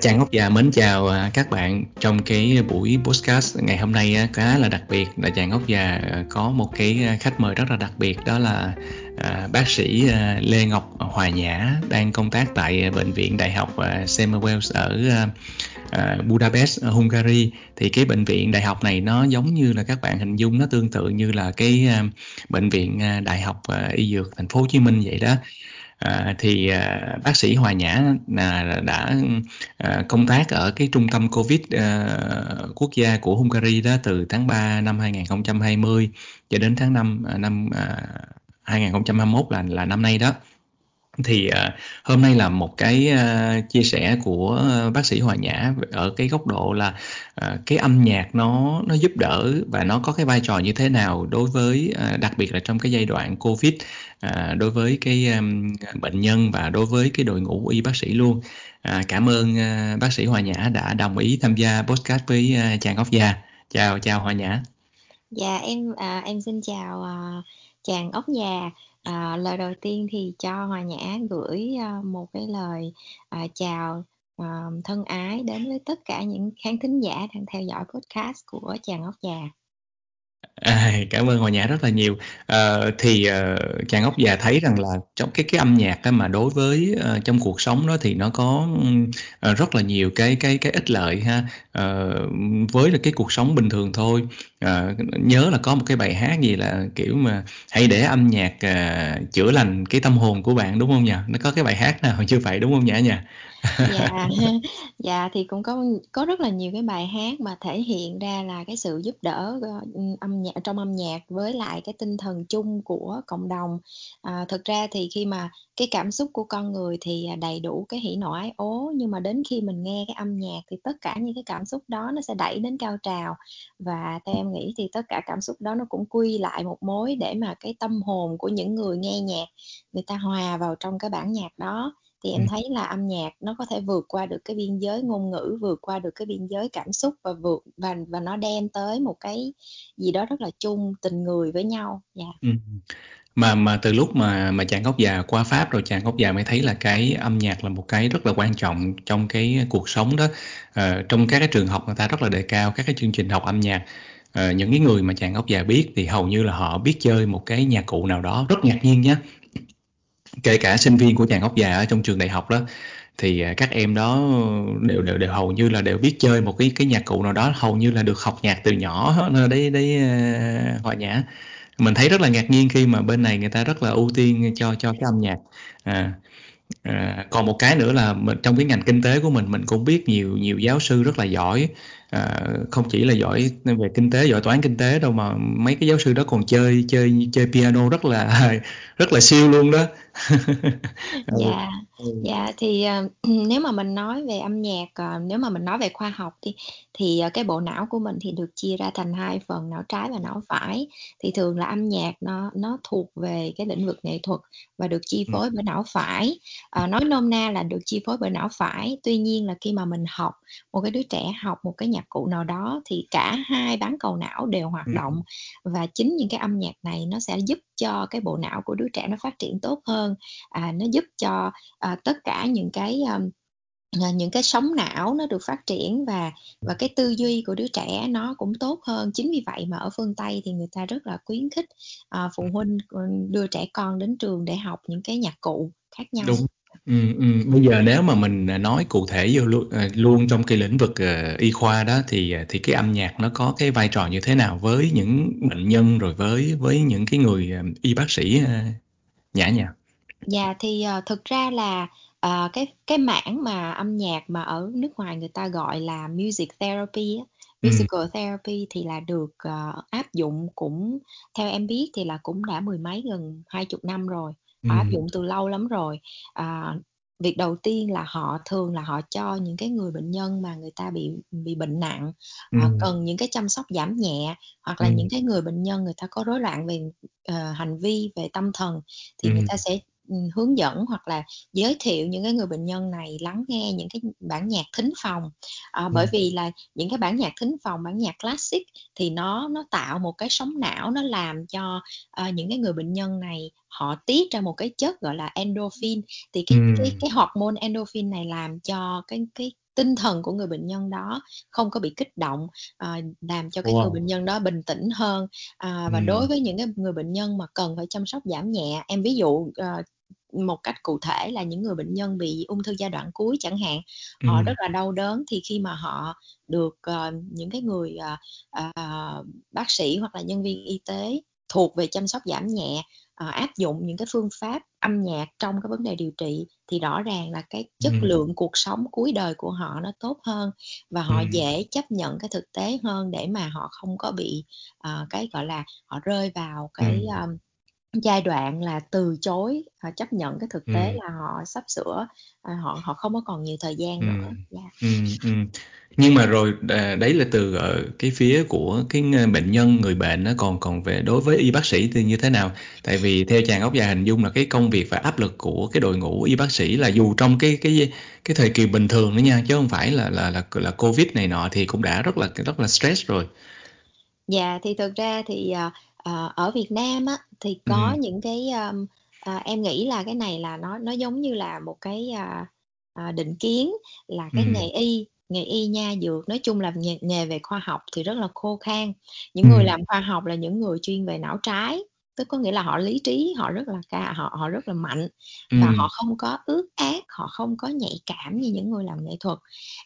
Chàng Ngốc già mến chào à, các bạn trong cái buổi podcast ngày hôm nay à, khá là đặc biệt. Là chàng Ngốc già à, có một cái khách mời rất là đặc biệt đó là bác sĩ Lê Ngọc Hòa Nhã đang công tác tại bệnh viện Đại học Semmelweis ở Budapest, Hungary. Thì cái bệnh viện đại học này nó giống như là các bạn hình dung nó tương tự như là cái bệnh viện đại học y dược thành phố Hồ Chí Minh vậy đó. À, thì à, bác sĩ Hòa Nhã là đã à, công tác ở cái trung tâm Covid à, quốc gia của Hungary đó từ tháng 3 năm 2020 cho đến tháng 5 năm à, 2021 à, là là năm nay đó thì à, hôm nay là một cái à, chia sẻ của à, bác sĩ Hòa Nhã ở cái góc độ là cái âm nhạc nó nó giúp đỡ và nó có cái vai trò như thế nào đối với đặc biệt là trong cái giai đoạn Covid đối với cái bệnh nhân và đối với cái đội ngũ y bác sĩ luôn. Cảm ơn bác sĩ Hòa Nhã đã đồng ý tham gia podcast với chàng góc già. Chào chào Hòa Nhã. Dạ em à, em xin chào à, chàng ốc già À, lời đầu tiên thì cho Hòa Nhã gửi, a, một cái lời, à, chào, ờ, thân ái đến với tất cả những khán thính giả đang theo dõi podcast của Chàng Ốc Già. À, cảm ơn Hòa Nhã rất là nhiều. Ờ, thì, ờ, chàng ốc già thấy rằng là trong cái cái âm nhạc á mà đối với, ờ, trong cuộc sống đó thì nó có, ừ, ờ, rất là nhiều cái cái cái ích lợi ha. Ờ, với là cái cuộc sống bình thường thôi, ờ, nhớ là có một cái bài hát gì là, kiểu mà, hãy để âm nhạc, à, chữa lành cái tâm hồn của bạn, đúng hông nhỉ? Nó có cái bài hát nào như vậy, đúng hông Nhã nhỉ? Dạ, dạ, thì cũng có có rất là nhiều cái bài hát mà thể hiện ra là cái sự giúp đỡ, ừm, âm nhạc trong âm nhạc với lại cái tinh thần chung của cộng đồng. À, thực ra thì khi mà cái cảm xúc của con người thì, à, đầy đủ cái hỉ nộ ái ố, nhưng mà đến khi mình nghe cái âm nhạc thì tất cả những cái cảm xúc đó nó sẽ đẩy đến cao trào. Và theo em nghĩ thì tất cả cảm xúc đó nó cũng quy lại một mối để mà cái tâm hồn của những người nghe nhạc, người ta hòa vào trong cái bản nhạc đó. Thì em Ừm. thấy là âm nhạc nó có thể vượt qua được cái biên giới ngôn ngữ, vượt qua được cái biên giới cảm xúc và vượt và và nó đem tới một cái gì đó rất là chung, tình người với nhau. Dạ. Ừm, mà mà từ lúc mà mà chàng ốc già qua Pháp rồi chàng ốc già mới thấy là cái âm nhạc là một cái rất là quan trọng trong cái cuộc sống đó. Ờ, trong các cái trường học người ta rất là đề cao các cái chương trình học âm nhạc. Ờ, những cái người mà chàng ốc già biết thì hầu như là họ biết chơi một cái nhạc cụ nào đó, rất ngạc nhiên nhá. Kể cả sinh viên của chàng ốc già ở trong trường đại học đó, thì, à, các em đó đều đều đều hầu như là đều biết chơi một cái cái nhạc cụ nào đó, hầu như là được học nhạc từ nhỏ đấy đấy, à, Hòa Nhã. Mình thấy rất là ngạc nhiên khi mà bên này người ta rất là ưu tiên cho cho cái âm nhạc. À, à, còn một cái nữa là mình trong cái ngành kinh tế của mình, mình cũng biết nhiều nhiều giáo sư rất là giỏi, à, không chỉ là giỏi về kinh tế, giỏi toán kinh tế đâu mà mấy cái giáo sư đó còn chơi chơi chơi piano rất là rất là siêu luôn đó. Ừ, Dạ, ừ. dạ, thì, ờ, nếu mà mình nói về âm nhạc, ờ, nếu mà mình nói về khoa học đi, thì, ờ, cái bộ não của mình thì được chia ra thành hai phần, não trái và não phải. Thì thường là âm nhạc nó nó thuộc về cái lĩnh vực nghệ thuật và được chi Ừm. phối bởi não phải. Ờ, nói nôm na là được chi phối bởi não phải, tuy nhiên là khi mà mình học một cái đứa trẻ học một cái nhạc cụ nào đó thì cả hai bán cầu não đều hoạt động, Ừm. và chính những cái âm nhạc này nó sẽ giúp cho cái bộ não của đứa trẻ nó phát triển tốt hơn. À, nó giúp cho, à, tất cả những cái, ờ, những cái sóng não nó được phát triển và và cái tư duy của đứa trẻ nó cũng tốt hơn. Chính vì vậy mà ở phương Tây thì người ta rất là khuyến khích, ờ, phụ huynh, đưa trẻ con đến trường để học những cái nhạc cụ khác nhau. Đúng, ừm, ừm. Bây giờ nếu mà mình, à, nói cụ thể vô luôn ờ, luôn trong cái lĩnh vực, ờ, y khoa đó thì, à, thì cái âm nhạc nó có cái vai trò như thế nào với những bệnh nhân, rồi với với những cái người, ờ, y bác sĩ, a, Nhã nhỉ? Dạ, thì, ờ, thực ra là, ờ, cái cái mảng mà âm nhạc mà ở nước ngoài người ta gọi là music therapy á, Ừm. musical therapy thì là được, ờ, áp dụng cũng theo em biết thì là cũng đã mười mấy, gần 20 năm rồi, họ áp Ừm. dụng từ lâu lắm rồi. À, việc đầu tiên là họ thường là họ cho những cái người bệnh nhân mà người ta bị bị bệnh nặng, ờ, Ừm. cần những cái chăm sóc giảm nhẹ, hoặc là những Ừm. cái người bệnh nhân người ta có rối loạn về, ờ, hành vi, về tâm thần thì người Ừm. ta sẽ, hướng dẫn hoặc là giới thiệu những cái người bệnh nhân này lắng nghe những cái bản nhạc thính phòng. Ờ, bởi vì là những cái bản nhạc thính phòng, bản nhạc classic thì nó nó tạo một cái sóng não, nó làm cho, ờ, những cái người bệnh nhân này họ tiết ra một cái chất gọi là endorphin, thì cái cái Ừm. cái hormone endorphin này làm cho cái cái tinh thần của người bệnh nhân đó không có bị kích động, ờ, làm cho cái người bệnh Wow! nhân đó bình tĩnh hơn. À, và đối Ừm. với những cái người bệnh nhân mà cần phải chăm sóc giảm nhẹ, em ví dụ, ờ, một cách cụ thể là những người bệnh nhân bị ung thư giai đoạn cuối chẳng hạn, họ rất Ừm. là đau đớn thì khi mà họ được, ờ, những cái người, ờ, ờ, bác sĩ hoặc là nhân viên y tế thuộc về chăm sóc giảm nhẹ, ờ, áp dụng những cái phương pháp âm nhạc trong cái vấn đề điều trị, thì rõ ràng là cái chất Ừm. lượng cuộc sống cuối đời của họ nó tốt hơn và họ Ừm. dễ chấp nhận cái thực tế hơn để mà họ không có bị, ờ, cái, gọi là, họ rơi vào cái, Ừm. a, giai đoạn là từ chối, ờ, chấp nhận cái thực tế Ừm. là họ sắp sửa, ờ, họ họ không có còn nhiều thời gian nữa. Ừm, Yeah. ừm, ừm. Nhưng mà rồi, đà đấy là từ, ờ, cái phía của cái ng bệnh nhân, người bệnh á, còn còn về đối với y bác sĩ thì như thế nào? Tại vì theo chàng ốc dài hình dung là cái công việc và áp lực của cái đội ngũ y bác sĩ là dù trong cái cái cái thời kỳ bình thường nữa nha, chứ hông phải là là là là Covid này nọ thì cũng đã rất là rất là stress rồi. Yeah, thì thực ra thì, ờ, ở Việt Nam á, thì có Ừm. những cái, ờm, ờ, em nghĩ là cái này là nó nó giống như là một cái, a, à, định kiến là cái nghề Ừm. y nghề y nha dược nói chung là nghề nghề về khoa học thì rất là khô khan. Những người Ừm. làm khoa học là những người chuyên về não trái, tức có nghĩa là họ lý trí họ rất là ca họ họ rất là mạnh và họ Ừm. không có ước ác, họ không có nhạy cảm như những người làm nghệ thuật.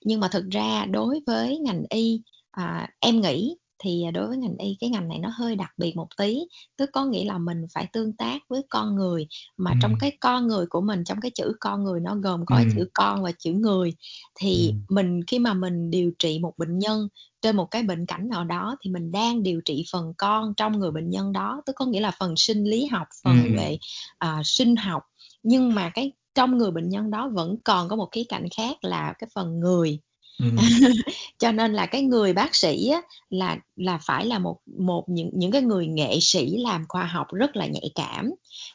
Nhưng mà thực ra đối với ngành y, à, em nghĩ thì đối với ngành y, cái ngành này nó hơi đặc biệt một tí, tức có nghĩa là mình phải tương tác với con người, mà trong Ừm. cái con người của mình, trong cái chữ con người nó gồm có Ừm. chữ con và chữ người. Thì Ừm. mình khi mà mình điều trị một bệnh nhân trên một cái bệnh cảnh nào đó thì mình đang điều trị phần con trong người bệnh nhân đó, tức có nghĩa là phần sinh lý học, phần Ừm. về, à, sinh học. Nhưng mà cái trong người bệnh nhân đó vẫn còn có một khía cạnh khác là cái phần người. Ừm. Cho nên là cái người bác sĩ á, là là phải là một một những những cái người nghệ sĩ làm khoa học rất là nhạy cảm.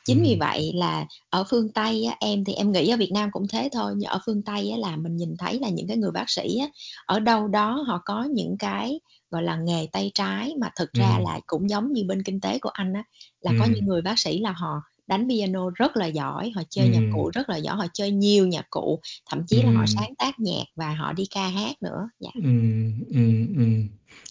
Chính vì Ừm. vậy là ở phương Tây á, em thì em nghĩ ở Việt Nam cũng thế thôi, nhưng ở phương Tây á, là mình nhìn thấy là những cái người bác sĩ á, ở đâu đó họ có những cái, gọi là, nghề tay trái mà thực ra Ừm. là cũng giống như bên kinh tế của anh á, là có Ừm. những người bác sĩ là họ đánh piano rất là giỏi, họ chơi nhạc Ừm. cụ rất là giỏi, họ chơi nhiều nhạc cụ, thậm chí là họ sáng tác nhạc và họ đi ca hát nữa. Yeah. Ừm, ừm, ừm.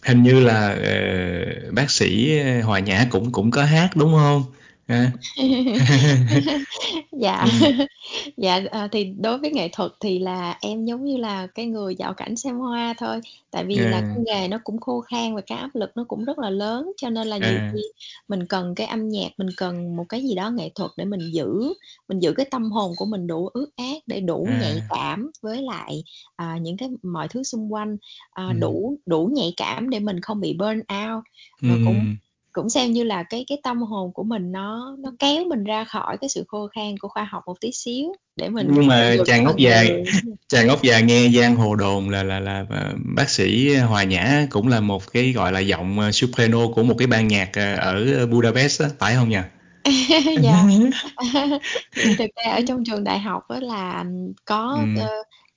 Hình như là, ờ, bác sĩ Hòa Nhã cũng cũng có hát, đúng hông? Ha. Dạ. Ừm. Dạ, ờ, thì đối với nghệ thuật thì là em giống như là cái người dạo cảnh xem hoa thôi, tại vì là À. cái nghề nó cũng khô khan và cái áp lực nó cũng rất là lớn, cho nên là nhiều khi À. mình cần cái âm nhạc, mình cần một cái gì đó nghệ thuật để mình giữ mình giữ cái tâm hồn của mình đủ ước ác, để đủ nhạy À. cảm với lại, à, những cái mọi thứ xung quanh, à, Ừm. đủ đủ nhạy cảm để mình không bị burn out và cũng Ừm. Cũng xem như là cái cái tâm hồn của mình nó nó kéo mình ra khỏi cái sự khô khan của khoa học một tí xíu để mình Nhưng mà chàng ốc phần dài người. chàng ốc dài nghe giang hồ đồn là là là, ờ, bác sĩ Hòa Nhã cũng là một cái, gọi là, giọng, ờ, soprano của một cái ban nhạc, ờ, ở Budapest á, phải hông nhỉ? Dạ. Thực ra ở trong trường đại học là có, ơ Ừm.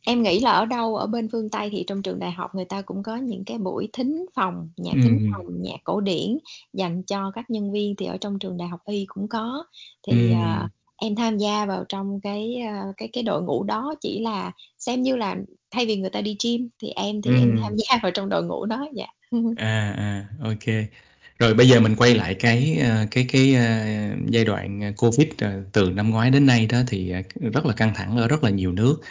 Em nghĩ là ở đâu ở bên phương Tây thì trong trường đại học người ta cũng có những cái buổi thính phòng, nhạc thính Ừm. phòng, nhạc cổ điển dành cho các nhân viên, thì ở trong trường đại học y cũng có. Thì, ờ, Ừm. em tham gia vào trong cái, ơ, cái cái đội ngũ đó chỉ là xem như là thay vì người ta đi gym thì em thì em tham Ừm. gia vào trong đội ngũ đó, dạ. À, à, ô kê. Rồi bây giờ mình quay lại cái, ơ, cái cái, ơ, giai đoạn Covid, từ năm ngoái đến nay đó thì, rất là căng thẳng ở rất là nhiều nước.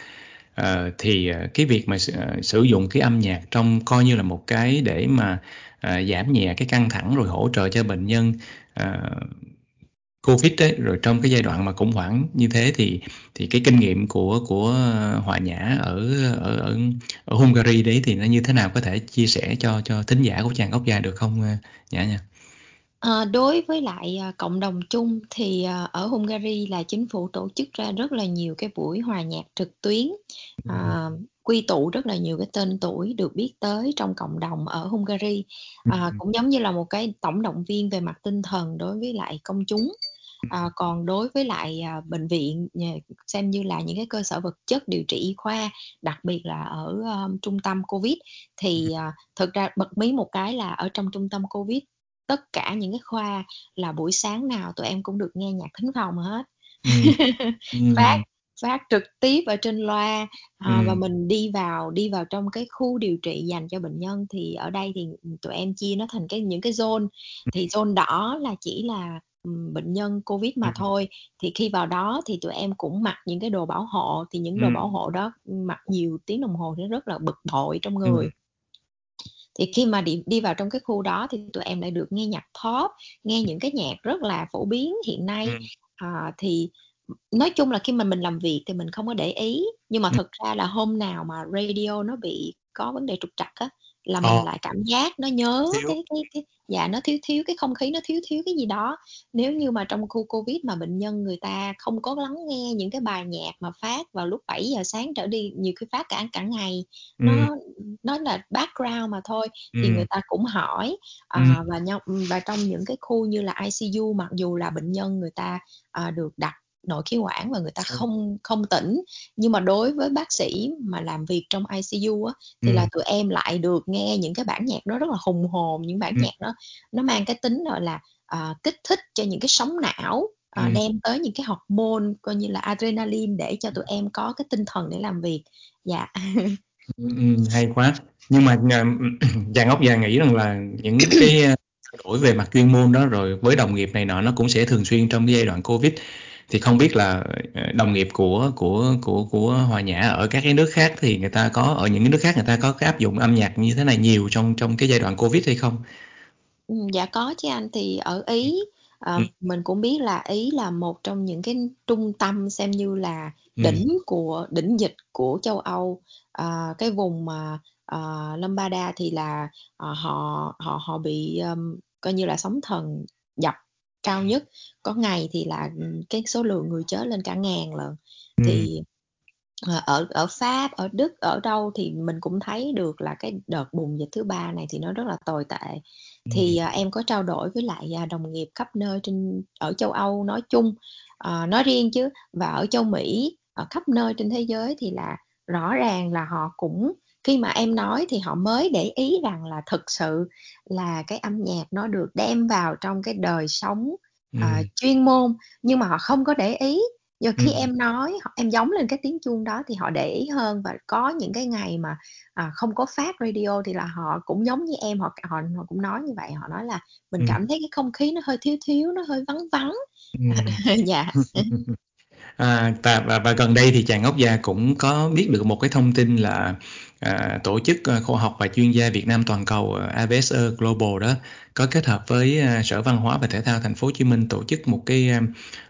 Ờ, thì, ờ, cái việc mà sử ờ, sử dụng cái âm nhạc trong coi như là một cái để mà, à, giảm nhẹ cái căng thẳng rồi hỗ trợ cho bệnh nhân, ờ, Covid ấy, rồi trong cái giai đoạn mà khủng hoảng như thế thì thì cái kinh nghiệm của của Hòa Nhã ở ở ở ở Hungary đấy thì nó như thế nào? Có thể chia sẻ cho cho thính giả của chàng gốc Dài được không, Nhã nha Ờ, đối với lại, à, cộng đồng chung thì, ờ, ở Hungary là chính phủ tổ chức ra rất là nhiều cái buổi hòa nhạc trực tuyến, Ừm. à, quy tụ rất là nhiều cái tên tuổi được biết tới trong cộng đồng ở Hungary. À, Ừm. cũng giống như là một cái tổng động viên về mặt tinh thần đối với lại công chúng. À, còn đối với lại, à, bệnh viện xem như là những cái cơ sở vật chất điều trị y khoa, đặc biệt là ở, ơ, trung tâm Covid, thì, à, thực ra bật mí một cái là ở trong trung tâm Covid, tất cả những cái khoa là buổi sáng nào tụi em cũng được nghe nhạc thính phòng hết. Ừm, Phát ừm. phát trực tiếp ở trên loa, à, và Ừm. mình đi vào đi vào trong cái khu điều trị dành cho bệnh nhân. Thì ở đây thì, tụi em chia nó thành cái những cái zone, thì zone đỏ là chỉ là, bệnh nhân Covid mà Ừm. thôi. Thì khi vào đó thì tụi em cũng mặc những cái đồ bảo hộ, thì những đồ bảo Ừm. hộ đó, mặc nhiều tiếng đồng hồ thì nó rất là bực bội trong người. Thì khi mà đi đi vào trong cái khu đó thì tụi em lại được nghe nhạc Pop, nghe những cái nhạc rất là phổ biến hiện nay. Ừm. À, thì, nói chung là khi mà mình làm việc thì mình không có để ý, nhưng mà Ừm. thực ra là hôm nào mà radio nó bị có vấn đề trục trặc á, là mình Ờ. lại cảm giác nó nhớ Thiếu. cái cái cái dạ, nó thiếu thiếu cái không khí, nó thiếu thiếu cái gì đó. Nếu như mà trong khu Covid mà bệnh nhân người ta không có lắng nghe những cái bài nhạc mà phát vào lúc 7:00 sáng trở đi, nhiều khi phát cả cả ngày, Ừm. nó nó là background mà thôi, thì người ta cũng hỏi. À, và nhau và trong những cái khu như là ICU, mặc dù là bệnh nhân người ta, à, được đặt nội khí quản và người ta Ừ. không không tỉnh, nhưng mà đối với bác sĩ mà làm việc trong ICU á, thì là Ừm. tụi em lại được nghe những cái bản nhạc đó rất là hùng hồn, những bản Ừm. nhạc đó nó mang cái tính, gọi là, à, kích thích cho những cái sóng não, à, Ừm. đem tới những cái hormone coi như là adrenaline để cho tụi em có cái tinh thần để làm việc. Dạ. Ừm, ừm, hay quá. Nhưng mà, ờm, Vàng Ốc Vàng nghĩ rằng là những cái, thay đổi về mặt chuyên môn đó, rồi với đồng nghiệp này nọ nó cũng sẽ thường xuyên trong cái giai đoạn Covid. Thì không biết là, ờ, đồng nghiệp của của của của Hòa Nhã ở các cái nước khác thì người ta có ở những cái nước khác người ta có cái áp dụng âm nhạc như thế này nhiều trong trong cái giai đoạn Covid hay không? Ừm, dạ có chứ anh. Thì ở. Ý, ờ, Ừm. mình cũng biết là Ý là một trong những cái trung tâm xem như là Ừm. đỉnh của đỉnh dịch của châu Âu. Ờ, cái vùng mà, ờ, Lombardia thì là, ờ, họ họ họ bị, ờm, coi như là sóng thần cao nhất, có ngày thì là, ừm, cái số lượng người chết lên cả ngàn lận. Ừm. Thì, ờ, ở ở Pháp, ở Đức, ở đâu thì mình cũng thấy được là cái đợt bùng dịch thứ 3 này thì nó rất là tồi tệ. Thì, Ừm. à, em có trao đổi với lại, à, đồng nghiệp khắp nơi trên ở châu Âu nói chung, ờ, nói riêng chứ, và ở châu Mỹ, ở khắp nơi trên thế giới thì là rõ ràng là họ cũng khi mà em nói thì họ mới để ý rằng là thực sự là cái âm nhạc nó được đem vào trong cái đời sống, Ừm. chuyên môn, nhưng mà họ không có để ý. Nhưng khi Ừm. em nói, em gióng lên cái tiếng chuông đó thì họ để ý hơn và có những cái ngày mà, à, không có phát radio thì là họ cũng giống như em, họ họ họ cũng nói như vậy, họ nói là "Mình Ừm. cảm thấy cái không khí nó hơi thiếu thiếu, nó hơi vắng vắng." Ừm. Dạ. À, và và và gần đây thì Tràng Ốc Gia cũng có biết được một cái thông tin là, à, tổ chức, à, khoa học và chuyên gia Việt Nam toàn cầu, à, ABSE Global đó, có kết hợp với, à, Sở Văn hóa và Thể thao Thành phố Hồ Chí Minh tổ chức một cái,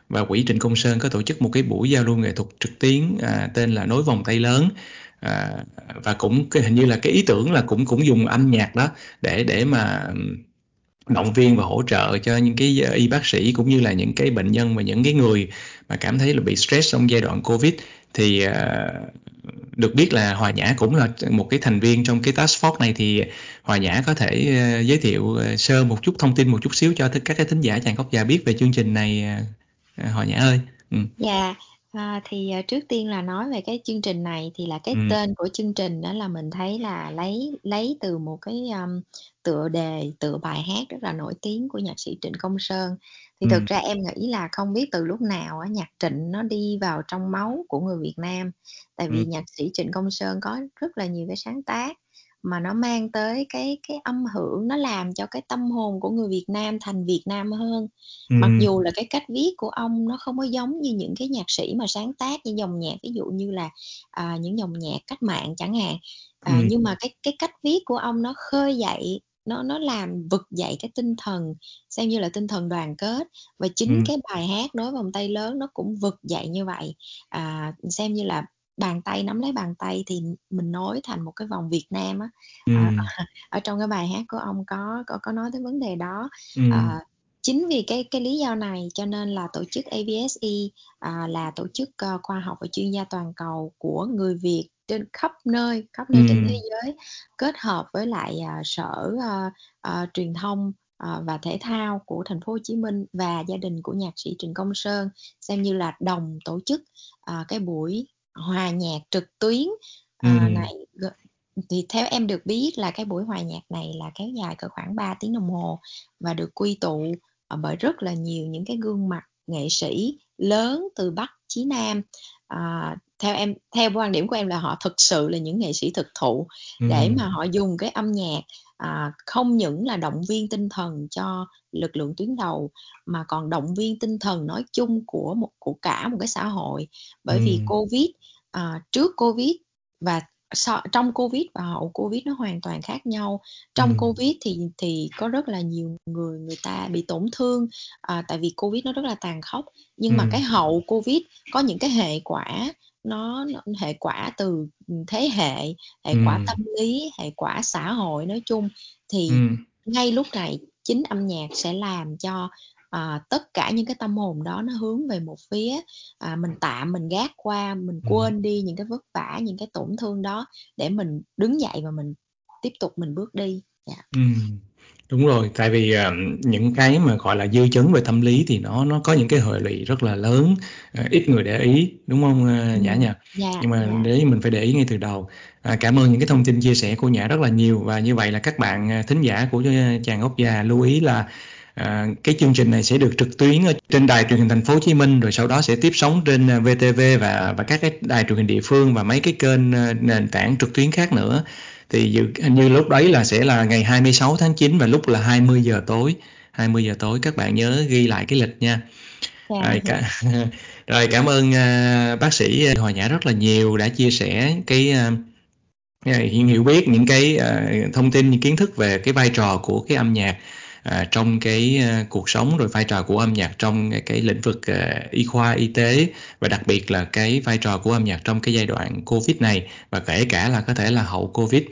và Quỹ Trịnh Công Sơn có tổ chức một cái buổi giao lưu nghệ thuật trực tuyến, à, tên là "Nối vòng tay lớn". À, và cũng cái hình như là cái ý tưởng là cũng cũng dùng âm nhạc đó để để mà, động viên và hỗ trợ cho những cái y bác sĩ cũng như là những cái bệnh nhân và những cái người mà cảm thấy là bị stress trong giai đoạn Covid. Thì, được biết là Hòa Nhã cũng là một cái thành viên trong cái task force này, thì Hòa Nhã có thể, ờ, giới thiệu, ờ, sơ một chút thông tin một chút xíu cho các cái thính giả chàng Ốc già biết về chương trình này, ờ, Hòa Nhã ơi? Ừ. Dạ, à, thì, à, trước tiên là nói về cái chương trình này thì là cái Ừm. tên của chương trình á là mình thấy là lấy lấy từ một cái, ờm, tựa đề, tựa bài hát rất là nổi tiếng của nhạc sĩ Trịnh Công Sơn. Thì thực Ừm. ra em nghĩ là không biết từ lúc nào á, nhạc Trịnh nó đi vào trong máu của người Việt Nam, tại vì Ừm. nhạc sĩ Trịnh Công Sơn có rất là nhiều cái sáng tác mà nó mang tới cái cái âm hưởng, nó làm cho cái tâm hồn của người Việt Nam thành Việt Nam hơn. Mặc Ừm. dù là cái cách viết của ông nó không có giống như những cái nhạc sĩ mà sáng tác những dòng nhạc, ví dụ như là, à, những dòng nhạc cách mạng chẳng hạn, à, Ừm. nhưng mà cái cái cách viết của ông nó khơi dậy, nó nó làm vực dậy cái tinh thần, xem như là tinh thần đoàn kết. Và chính Ừm. cái bài hát "Nối vòng tay lớn" nó cũng vực dậy như vậy, à, xem như là bàn tay nắm lấy bàn tay thì mình nối thành một cái vòng Việt Nam á. À, Ừm. ở trong cái bài hát của ông có có có nói tới vấn đề đó. Ừm. À, chính vì cái cái lý do này cho nên là tổ chức AVSE, à, là tổ chức, ơ, khoa học và chuyên gia toàn cầu của người Việt trên khắp nơi, khắp nơi trên thế giới, kết hợp với lại, à, Sở, ơ, ờ, Truyền thông, ờ, và Thể thao của Thành phố Hồ Chí Minh và gia đình của nhạc sĩ Trịnh Công Sơn, xem như là đồng tổ chức, à, cái buổi hòa nhạc trực tuyến, à, Ừm. này thì theo em được biết là cái buổi hòa nhạc này là kéo dài cỡ khoảng 3 tiếng đồng hồ và được quy tụ, ờ, bởi rất là nhiều những cái gương mặt nghệ sĩ lớn từ Bắc chí Nam. À, theo em theo quan điểm của em là họ thực sự là những nghệ sĩ thực thụ để Ừm. mà họ dùng cái âm nhạc, à, không những là động viên tinh thần cho lực lượng tuyến đầu, mà còn động viên tinh thần nói chung của một của cả một cái xã hội. Bởi vì Ừm. Covid, à, trước Covid và sau trong Covid và hậu Covid nó hoàn toàn khác nhau. Trong Ừm. Covid thì thì có rất là nhiều người người ta bị tổn thương, à, tại vì Covid nó rất là tàn khốc. Nhưng mà cái hậu Covid có những cái hệ quả nó nó hệ quả từ, thế hệ, hệ quả Ừm. tâm lý, hệ quả xã hội nói chung. Thì Ừm. ngay lúc này chính âm nhạc sẽ làm cho, à, tất cả những cái tâm hồn đó nó hướng về một phía, à, mình tạm mình gác qua, mình quên đi những cái vất vả, những cái tổn thương đó để mình đứng dậy và mình tiếp tục mình bước đi. Dạ. Ừm, đúng rồi, tại vì, ờ, những cái mà, gọi là, dư chấn về tâm lý thì nó nó có những cái hệ lụy rất là lớn, ờ, ít người để ý, đúng hông, ơ, Nhã nhỉ? Ừm, dạ, Nhưng mà dạ. để ý mình phải để ý ngay từ đầu. À, cảm ơn những cái thông tin chia sẻ của Nhã rất là nhiều và như vậy là các bạn, thính giả của, ơ, Tràng Ốc Già lưu ý là, à, cái chương trình này sẽ được trực tuyến ở trên đài truyền hình Thành phố Hồ Chí Minh, rồi sau đó sẽ tiếp sóng trên, VTV và và các cái đài truyền hình địa phương và mấy cái kênh, nền tảng trực tuyến khác nữa. Thì dự như lúc đấy là sẽ là ngày 26 tháng 9 và lúc là 20:00 tối, 20:00 tối các bạn nhớ ghi lại cái lịch nha. Dạ. Rồi cả rồi cảm ơn, a, bác sĩ Hòa Nhã rất là nhiều đã chia sẻ cái, à, hiểu biết những cái, ờ, thông tin, những kiến thức về cái vai trò của cái âm nhạc, à, trong cái, a, cuộc sống, rồi vai trò của âm nhạc trong cái cái lĩnh vực, ờ, y khoa, y tế và đặc biệt là cái vai trò của âm nhạc trong cái giai đoạn Covid này và kể cả là có thể là hậu Covid.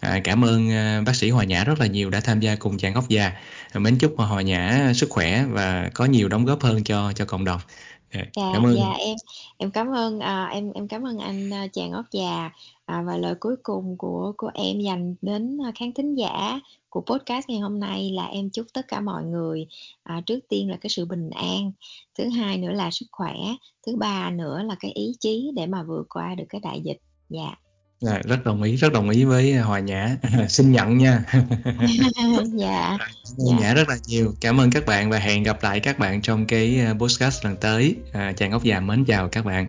À, cảm ơn, a, bác sĩ Hòa Nhã rất là nhiều đã tham gia cùng Tràng góc Già. Mến chúc Hòa Nhã sức khỏe và có nhiều đóng góp hơn cho cho cộng đồng. Dạ, Dạ, cảm ơn. dạ, em em cảm ơn, à, em em cảm ơn anh, a, Tràng Ốc Già. À, và lời cuối cùng của của em dành đến, a, khán thính giả của podcast ngày hôm nay là em chúc tất cả mọi người, à, trước tiên là cái sự bình an, thứ hai nữa là sức khỏe, thứ ba nữa là cái ý chí để mà vượt qua được cái đại dịch. Dạ. Rồi, rất đồng ý, rất đồng ý với Hòa Nhã. Xin nhận nha. Dạ, ơn dạ. Nhã rất là nhiều. Cảm ơn các bạn và hẹn gặp lại các bạn trong cái, a, podcast lần tới. À, Tràng Ốc Già mến chào các bạn.